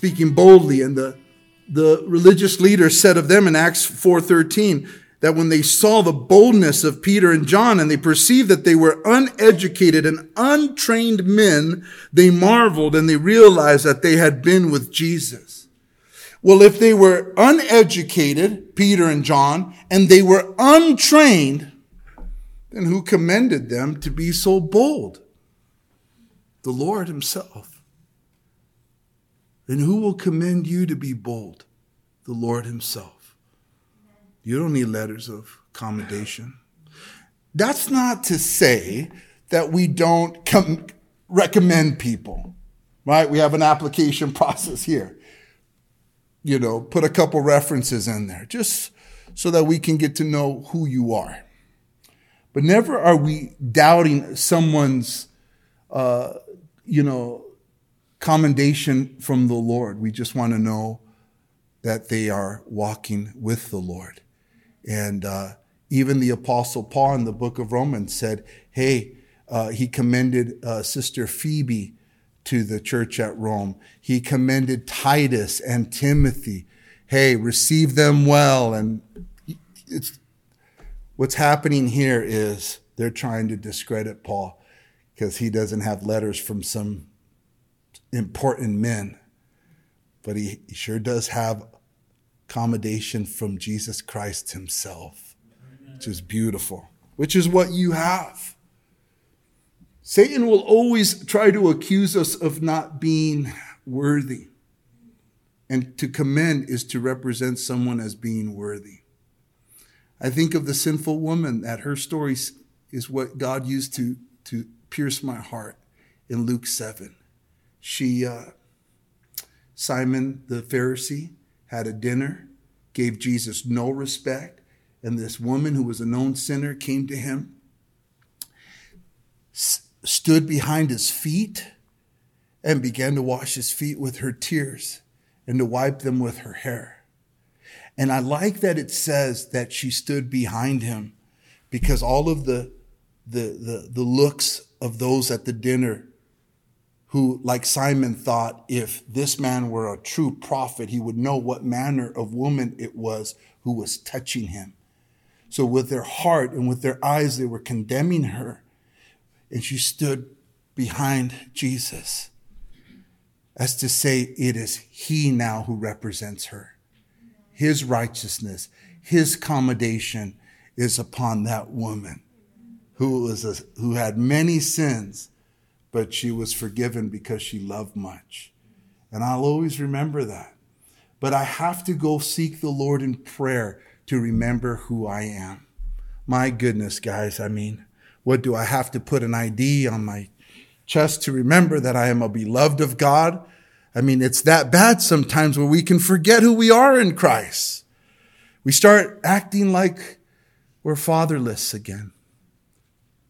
speaking boldly and the the religious leaders said of them in Acts 4:13 that when they saw the boldness of Peter and John and they perceived that they were uneducated and untrained men, they marveled and they realized that they had been with Jesus. Well, if they were uneducated, Peter and John, and they were untrained, then who commended them to be so bold? The Lord himself then who will commend you to be bold? The Lord Himself. You don't need letters of commendation. That's not to say that we don't com- recommend people, right? We have an application process here. You know, put a couple references in there just so that we can get to know who you are. But never are we doubting someone's, uh, you know, commendation from the Lord. We just want to know that they are walking with the Lord. And uh, even the Apostle Paul in the book of Romans said, hey, uh, he commended uh, Sister Phoebe to the church at Rome. He commended Titus and Timothy. Hey, receive them well. And it's what's happening here is they're trying to discredit Paul because he doesn't have letters from some important men, but he, he sure does have accommodation from Jesus Christ himself, which is beautiful, which is what you have. Satan will always try to accuse us of not being worthy. And to commend is to represent someone as being worthy. I think of the sinful woman that her story is what God used to, to pierce my heart in Luke 7 she, uh, Simon the Pharisee, had a dinner, gave Jesus no respect, and this woman who was a known sinner came to him, s- stood behind his feet, and began to wash his feet with her tears and to wipe them with her hair. And I like that it says that she stood behind him because all of the, the, the, the looks of those at the dinner who, like Simon, thought if this man were a true prophet, he would know what manner of woman it was who was touching him. So, with their heart and with their eyes, they were condemning her. And she stood behind Jesus as to say, it is he now who represents her. His righteousness, his commendation is upon that woman who was a, who had many sins but she was forgiven because she loved much. And I'll always remember that. But I have to go seek the Lord in prayer to remember who I am. My goodness, guys, I mean, what do I have to put an ID on my chest to remember that I am a beloved of God? I mean, it's that bad sometimes where we can forget who we are in Christ. We start acting like we're fatherless again,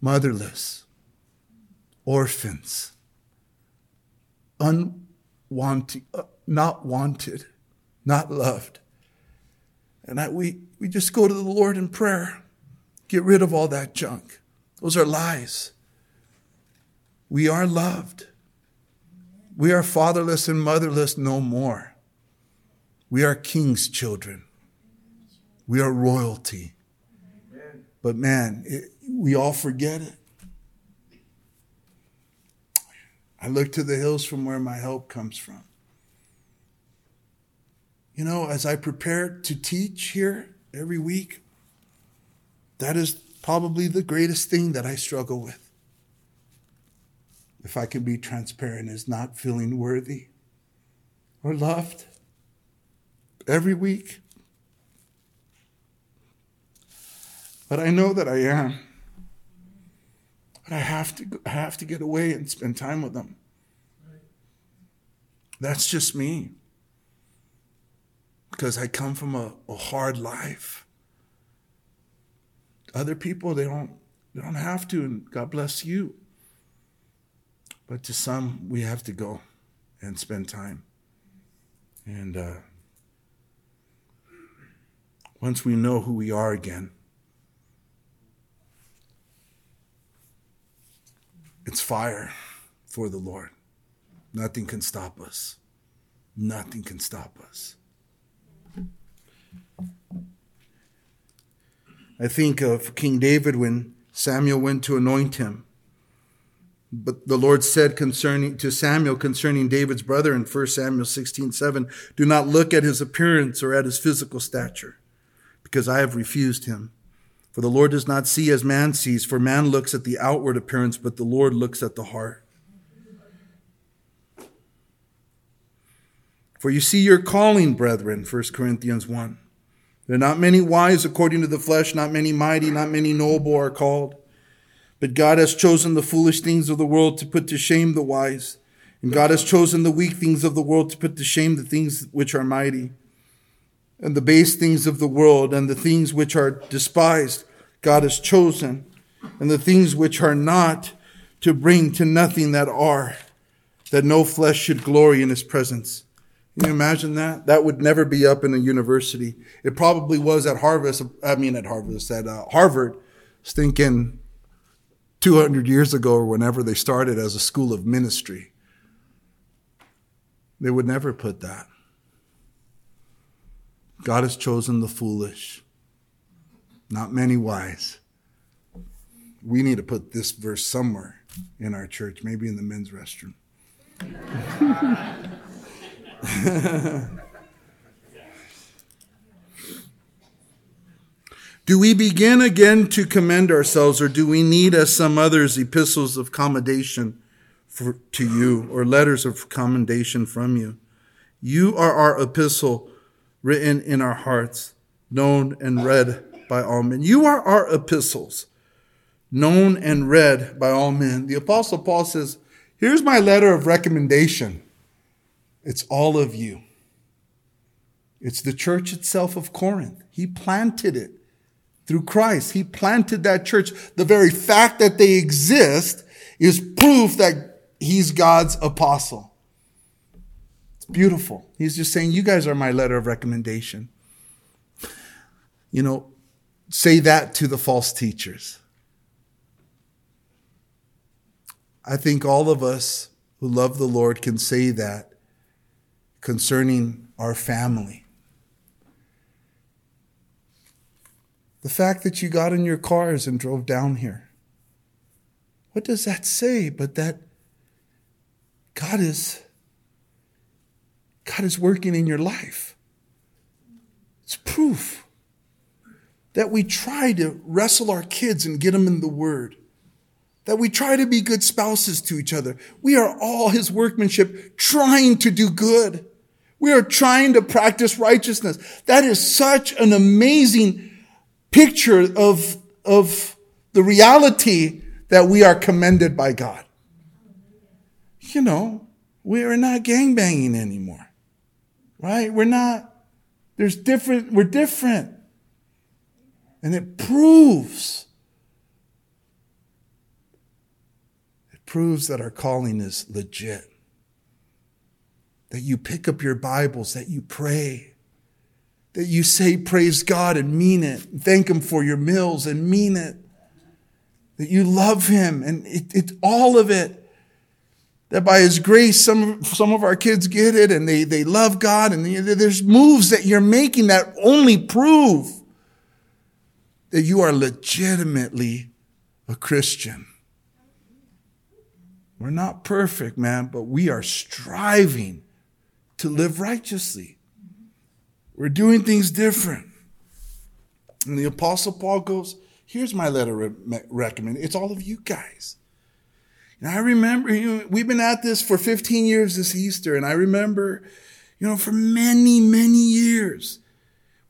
motherless orphans, unwanted, uh, not wanted, not loved. And I, we, we just go to the Lord in prayer, get rid of all that junk. Those are lies. We are loved. We are fatherless and motherless no more. We are king's children. We are royalty. But man, it, we all forget it. I look to the hills from where my help comes from. You know, as I prepare to teach here every week, that is probably the greatest thing that I struggle with. If I can be transparent, is not feeling worthy or loved every week. But I know that I am. But I have to I have to get away and spend time with them. That's just me. because I come from a, a hard life. Other people, they don't, they don't have to, and God bless you. But to some, we have to go and spend time. And uh, once we know who we are again, it's fire for the Lord. Nothing can stop us. Nothing can stop us. I think of King David when Samuel went to anoint him. But the Lord said concerning to Samuel concerning David's brother in 1 Samuel 16, 7, do not look at his appearance or at his physical stature, because I have refused him. For the Lord does not see as man sees, for man looks at the outward appearance, but the Lord looks at the heart. For you see your calling, brethren, 1 Corinthians 1. There are not many wise according to the flesh, not many mighty, not many noble are called. But God has chosen the foolish things of the world to put to shame the wise. And God has chosen the weak things of the world to put to shame the things which are mighty. And the base things of the world and the things which are despised, God has chosen. And the things which are not to bring to nothing that are, that no flesh should glory in his presence. Can you imagine that? That would never be up in a university. It probably was at Harvard. I mean, at Harvard, at uh, Harvard, stinking 200 years ago or whenever they started as a school of ministry. They would never put that. God has chosen the foolish, not many wise. We need to put this verse somewhere in our church, maybe in the men's restroom. do we begin again to commend ourselves, or do we need, as some others, epistles of commendation for, to you, or letters of commendation from you? You are our epistle written in our hearts, known and read by all men. You are our epistles, known and read by all men. The Apostle Paul says, Here's my letter of recommendation. It's all of you. It's the church itself of Corinth. He planted it through Christ. He planted that church. The very fact that they exist is proof that he's God's apostle. Beautiful. He's just saying, You guys are my letter of recommendation. You know, say that to the false teachers. I think all of us who love the Lord can say that concerning our family. The fact that you got in your cars and drove down here. What does that say but that God is God is working in your life? It's proof that we try to wrestle our kids and get them in the word. That we try to be good spouses to each other. We are all his workmanship trying to do good. We are trying to practice righteousness. That is such an amazing picture of, of the reality that we are commended by God. You know, we are not gangbanging anymore, right? We're not, there's different, we're different. And it proves, it proves that our calling is legit that you pick up your Bibles, that you pray, that you say praise God and mean it, thank Him for your meals and mean it, that you love Him and it, it all of it. That by His grace, some, some of our kids get it and they, they love God and there's moves that you're making that only prove that you are legitimately a Christian. We're not perfect, man, but we are striving to live righteously. We're doing things different. And the Apostle Paul goes, Here's my letter re- recommend. It's all of you guys. And I remember, you know, we've been at this for 15 years this Easter, and I remember, you know, for many, many years,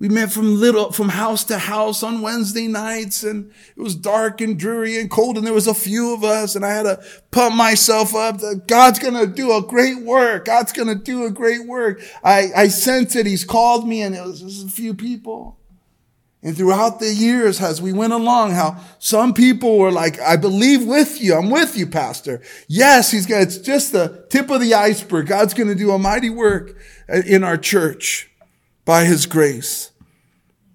We met from little, from house to house on Wednesday nights and it was dark and dreary and cold and there was a few of us and I had to pump myself up that God's going to do a great work. God's going to do a great work. I, I sensed it. He's called me and it was just a few people. And throughout the years, as we went along, how some people were like, I believe with you. I'm with you, pastor. Yes, he's got, it's just the tip of the iceberg. God's going to do a mighty work in our church by his grace.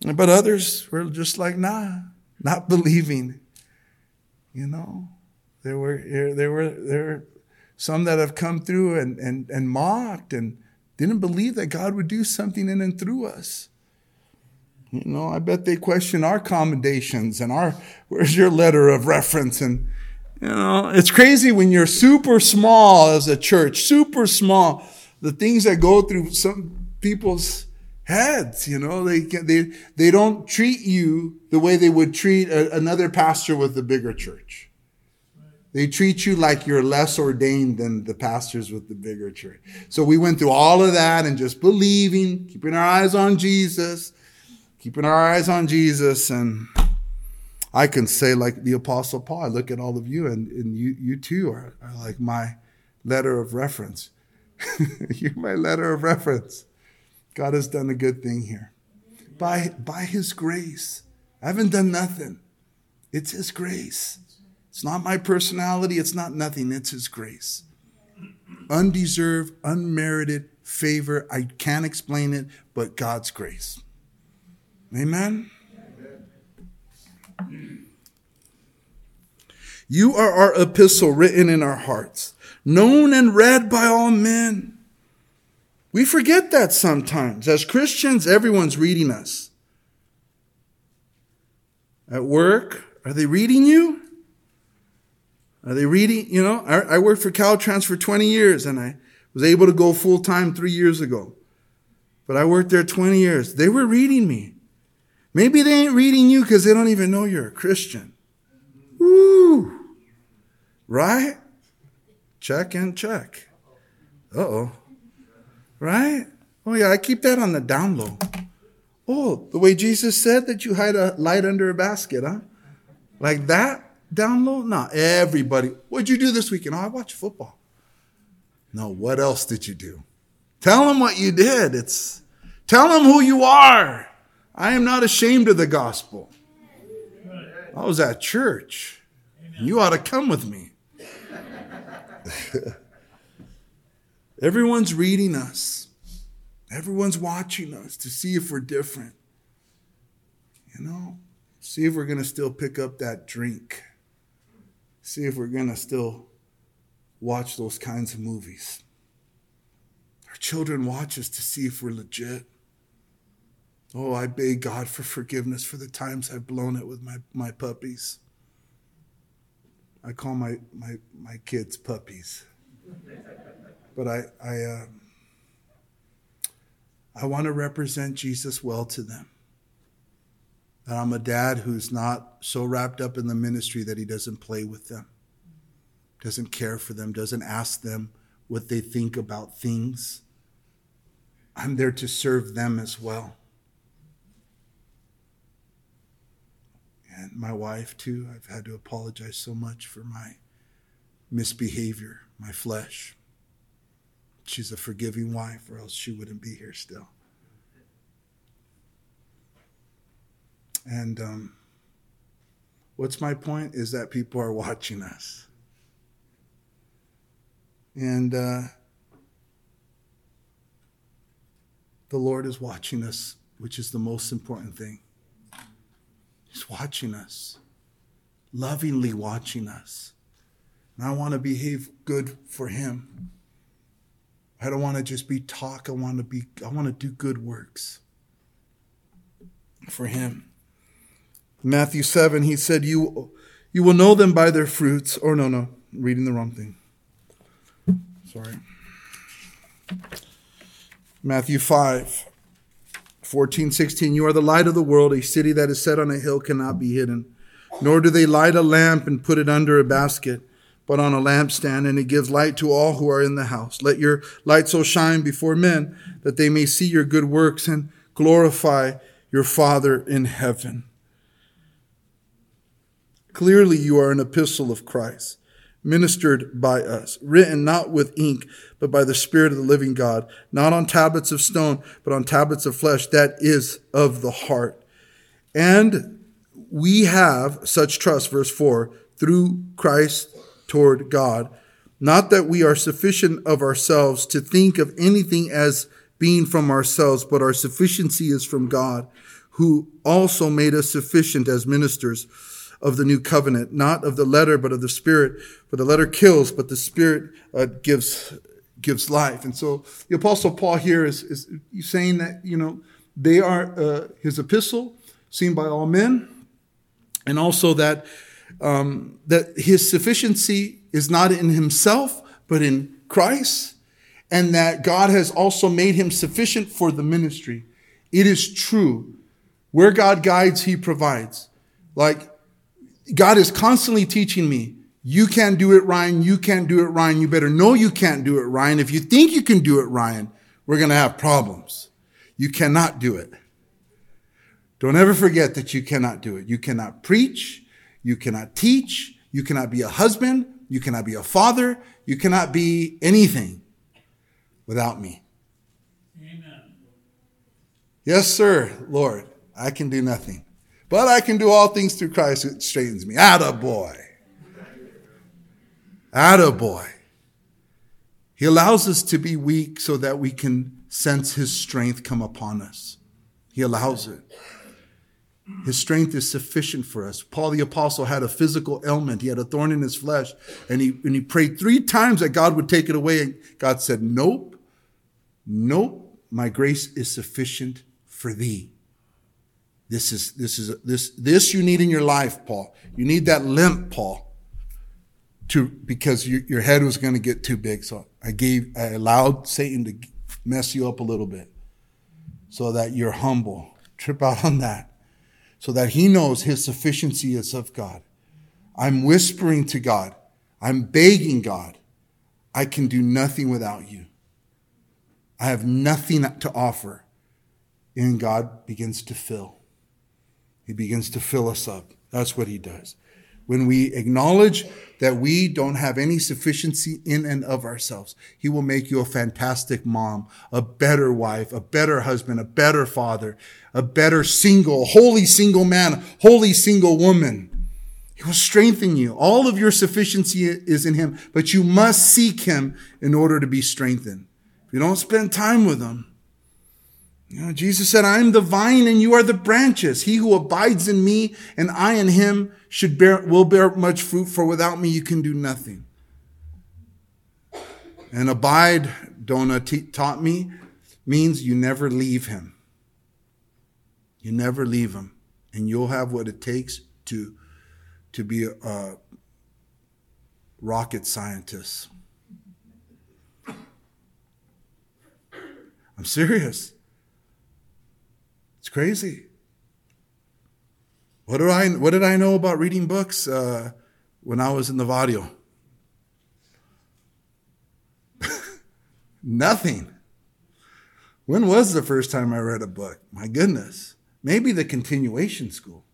But others were just like, nah, not believing. You know, there were there were there were some that have come through and and and mocked and didn't believe that God would do something in and through us. You know, I bet they question our commendations and our where's your letter of reference and you know, it's crazy when you're super small as a church, super small, the things that go through some people's heads. You know, they they they don't treat you the way they would treat a, another pastor with a bigger church. They treat you like you're less ordained than the pastors with the bigger church. So we went through all of that and just believing, keeping our eyes on Jesus, keeping our eyes on Jesus. And I can say, like the Apostle Paul, I look at all of you, and, and you, you too are, are like my letter of reference. you're my letter of reference. God has done a good thing here. By, by His grace. I haven't done nothing. It's His grace. It's not my personality. It's not nothing. It's His grace. Undeserved, unmerited favor. I can't explain it, but God's grace. Amen. You are our epistle written in our hearts, known and read by all men. We forget that sometimes. As Christians, everyone's reading us. At work, are they reading you? Are they reading? You know, I, I worked for Caltrans for 20 years and I was able to go full time three years ago. But I worked there 20 years. They were reading me. Maybe they ain't reading you because they don't even know you're a Christian. Woo! Right? Check and check. Uh oh. Right? Oh, yeah, I keep that on the down low. Oh, the way Jesus said that you hide a light under a basket, huh? Like that down low? No, everybody. What'd you do this weekend? Oh, I watched football. No, what else did you do? Tell them what you did. It's tell them who you are. I am not ashamed of the gospel. I was at church. You ought to come with me. Everyone's reading us. Everyone's watching us to see if we're different. You know, see if we're going to still pick up that drink. See if we're going to still watch those kinds of movies. Our children watch us to see if we're legit. Oh, I beg God for forgiveness for the times I've blown it with my, my puppies. I call my, my, my kids puppies. But I, I, uh, I want to represent Jesus well to them. That I'm a dad who's not so wrapped up in the ministry that he doesn't play with them, doesn't care for them, doesn't ask them what they think about things. I'm there to serve them as well. My wife, too, I've had to apologize so much for my misbehavior, my flesh. She's a forgiving wife, or else she wouldn't be here still. And um, what's my point is that people are watching us. And uh, the Lord is watching us, which is the most important thing. He's watching us, lovingly watching us. And I want to behave good for Him. I don't want to just be talk. I want to be I want to do good works for him. Matthew 7, he said, You you will know them by their fruits. Or no, no, reading the wrong thing. Sorry. Matthew 5, 14, 16. You are the light of the world. A city that is set on a hill cannot be hidden. Nor do they light a lamp and put it under a basket but on a lampstand, and it gives light to all who are in the house. Let your light so shine before men that they may see your good works and glorify your Father in heaven. Clearly, you are an epistle of Christ, ministered by us, written not with ink, but by the Spirit of the living God, not on tablets of stone, but on tablets of flesh, that is of the heart. And we have such trust, verse 4, through Christ toward God. Not that we are sufficient of ourselves to think of anything as being from ourselves, but our sufficiency is from God, who also made us sufficient as ministers of the new covenant, not of the letter, but of the spirit. For the letter kills, but the spirit uh, gives gives life. And so the apostle Paul here is, is saying that you know they are uh, his epistle, seen by all men, and also that um, that his sufficiency is not in himself, but in Christ, and that God has also made him sufficient for the ministry. It is true. Where God guides, he provides. Like, God is constantly teaching me, you can't do it, Ryan. You can't do it, Ryan. You better know you can't do it, Ryan. If you think you can do it, Ryan, we're going to have problems. You cannot do it. Don't ever forget that you cannot do it. You cannot preach. You cannot teach. You cannot be a husband. You cannot be a father. You cannot be anything without me. Amen. Yes, sir, Lord. I can do nothing. But I can do all things through Christ who straightens me. Atta boy. Atta boy. He allows us to be weak so that we can sense his strength come upon us. He allows it. His strength is sufficient for us. Paul the apostle had a physical ailment. He had a thorn in his flesh and he, and he prayed three times that God would take it away. And God said, nope, nope, my grace is sufficient for thee. This is, this is, this, this you need in your life, Paul. You need that limp, Paul, to, because your, your head was going to get too big. So I gave, I allowed Satan to mess you up a little bit so that you're humble. Trip out on that so that he knows his sufficiency is of God. I'm whispering to God. I'm begging God. I can do nothing without you. I have nothing to offer. And God begins to fill. He begins to fill us up. That's what he does. When we acknowledge that we don't have any sufficiency in and of ourselves, he will make you a fantastic mom, a better wife, a better husband, a better father, a better single, holy single man, holy single woman. He will strengthen you. All of your sufficiency is in him, but you must seek him in order to be strengthened. If you don't spend time with him, know, Jesus said, I am the vine and you are the branches. He who abides in me and I in him should bear, will bear much fruit, for without me you can do nothing. And abide, Donna t- taught me, means you never leave him. You never leave him. And you'll have what it takes to, to be a rocket scientist. I'm serious. Crazy. What, do I, what did I know about reading books uh, when I was in the Vadio? Nothing. When was the first time I read a book? My goodness. Maybe the continuation school.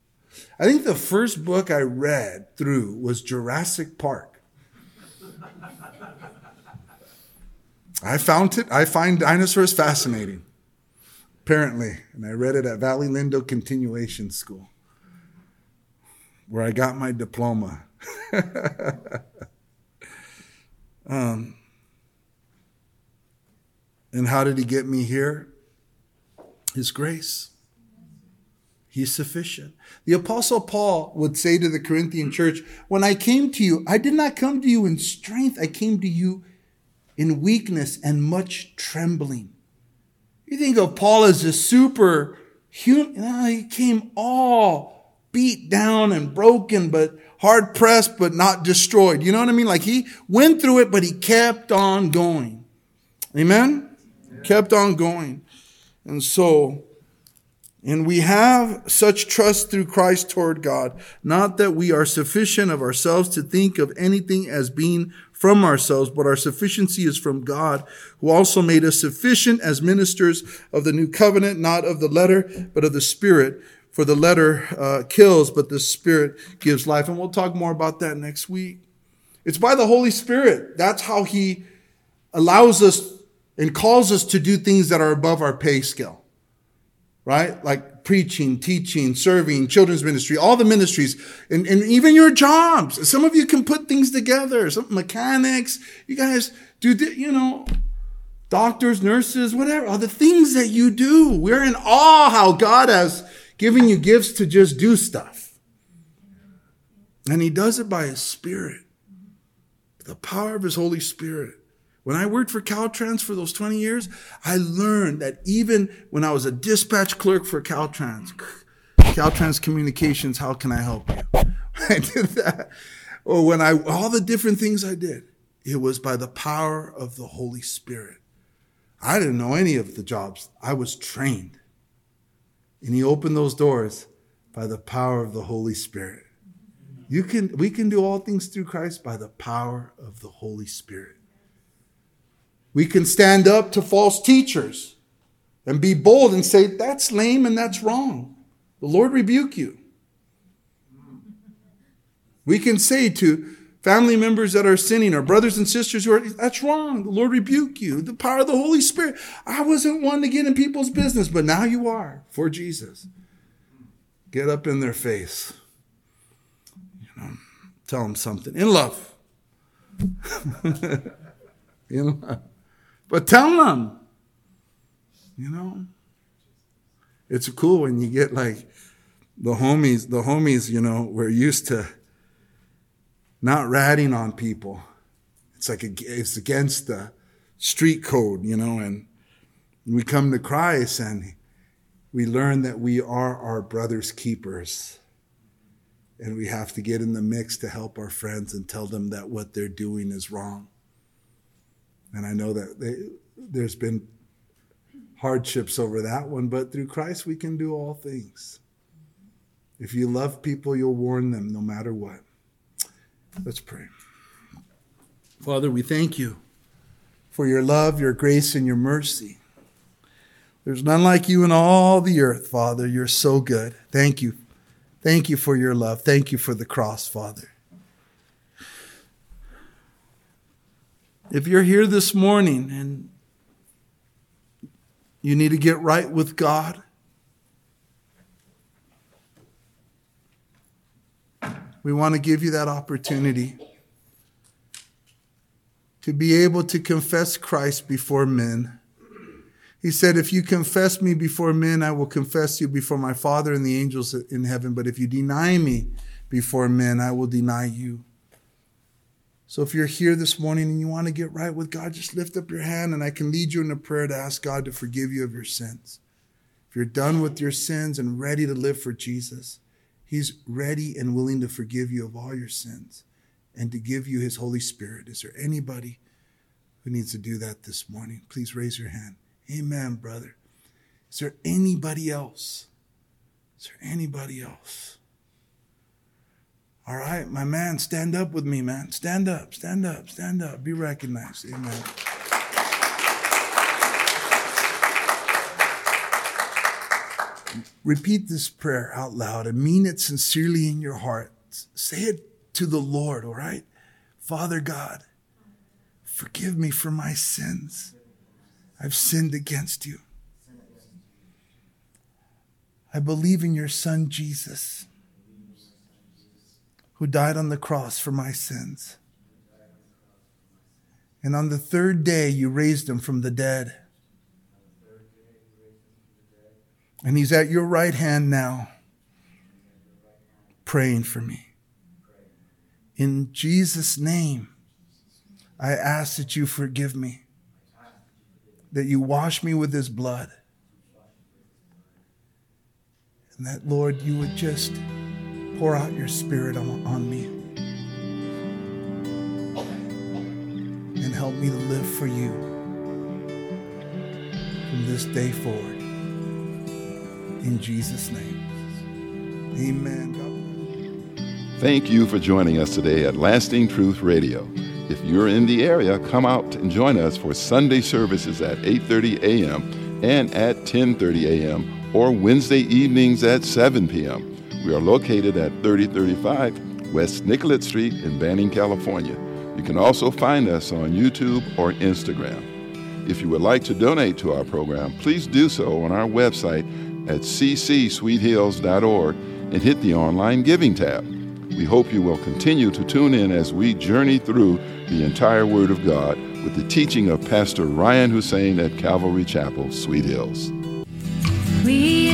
I think the first book I read through was Jurassic Park. I found it, I find dinosaurs fascinating apparently. And I read it at Valley Lindo Continuation School, where I got my diploma. um, and how did he get me here? His grace. He's sufficient. The apostle Paul would say to the Corinthian church, when I came to you, I did not come to you in strength. I came to you in weakness and much trembling. You think of Paul as a super human. he came all beat down and broken, but hard pressed, but not destroyed. You know what I mean? Like he went through it, but he kept on going. Amen? Yeah. Kept on going. And so, and we have such trust through Christ toward God, not that we are sufficient of ourselves to think of anything as being from ourselves, but our sufficiency is from God, who also made us sufficient as ministers of the new covenant, not of the letter, but of the spirit. For the letter uh, kills, but the spirit gives life. And we'll talk more about that next week. It's by the Holy Spirit. That's how he allows us and calls us to do things that are above our pay scale, right? Like preaching, teaching, serving, children's ministry, all the ministries, and, and even your jobs. Some of you can put things together, some mechanics, you guys do, you know, doctors, nurses, whatever, all the things that you do. We're in awe how God has given you gifts to just do stuff. And he does it by his spirit, the power of his Holy Spirit. When I worked for Caltrans for those 20 years, I learned that even when I was a dispatch clerk for Caltrans, Caltrans Communications, how can I help you? I did that. Or when I, all the different things I did, it was by the power of the Holy Spirit. I didn't know any of the jobs. I was trained. And he opened those doors by the power of the Holy Spirit. You can, we can do all things through Christ by the power of the Holy Spirit. We can stand up to false teachers and be bold and say, that's lame and that's wrong. The Lord rebuke you. We can say to family members that are sinning or brothers and sisters who are, that's wrong. The Lord rebuke you. The power of the Holy Spirit. I wasn't one to get in people's business, but now you are for Jesus. Get up in their face. You know, tell them something in love. you know, but tell them, you know, it's cool when you get like the homies, the homies, you know, we're used to not ratting on people. It's like it's against the street code, you know, and we come to Christ and we learn that we are our brother's keepers. And we have to get in the mix to help our friends and tell them that what they're doing is wrong. And I know that they, there's been hardships over that one, but through Christ we can do all things. If you love people, you'll warn them no matter what. Let's pray. Father, we thank you for your love, your grace, and your mercy. There's none like you in all the earth, Father. You're so good. Thank you. Thank you for your love. Thank you for the cross, Father. If you're here this morning and you need to get right with God, we want to give you that opportunity to be able to confess Christ before men. He said, If you confess me before men, I will confess you before my Father and the angels in heaven. But if you deny me before men, I will deny you. So if you're here this morning and you want to get right with God, just lift up your hand and I can lead you in a prayer to ask God to forgive you of your sins. If you're done with your sins and ready to live for Jesus, He's ready and willing to forgive you of all your sins and to give you His Holy Spirit. Is there anybody who needs to do that this morning? Please raise your hand. Amen, brother. Is there anybody else? Is there anybody else? All right, my man, stand up with me, man. Stand up, stand up, stand up. Be recognized. Amen. Repeat this prayer out loud and mean it sincerely in your heart. Say it to the Lord, all right? Father God, forgive me for my sins. I've sinned against you. I believe in your Son, Jesus who died on the cross for my sins. And on the third day, you raised him from the dead. And he's at your right hand now, praying for me. In Jesus' name, I ask that you forgive me, that you wash me with his blood, and that, Lord, you would just pour out your spirit on, on me and help me to live for you from this day forward. In Jesus' name, amen. Thank you for joining us today at Lasting Truth Radio. If you're in the area, come out and join us for Sunday services at 8:30 a.m. and at 10:30 a.m. or Wednesday evenings at 7 p.m. We are located at 3035 West Nicolet Street in Banning, California. You can also find us on YouTube or Instagram. If you would like to donate to our program, please do so on our website at ccsweethills.org and hit the online giving tab. We hope you will continue to tune in as we journey through the entire Word of God with the teaching of Pastor Ryan Hussein at Calvary Chapel, Sweet Hills. We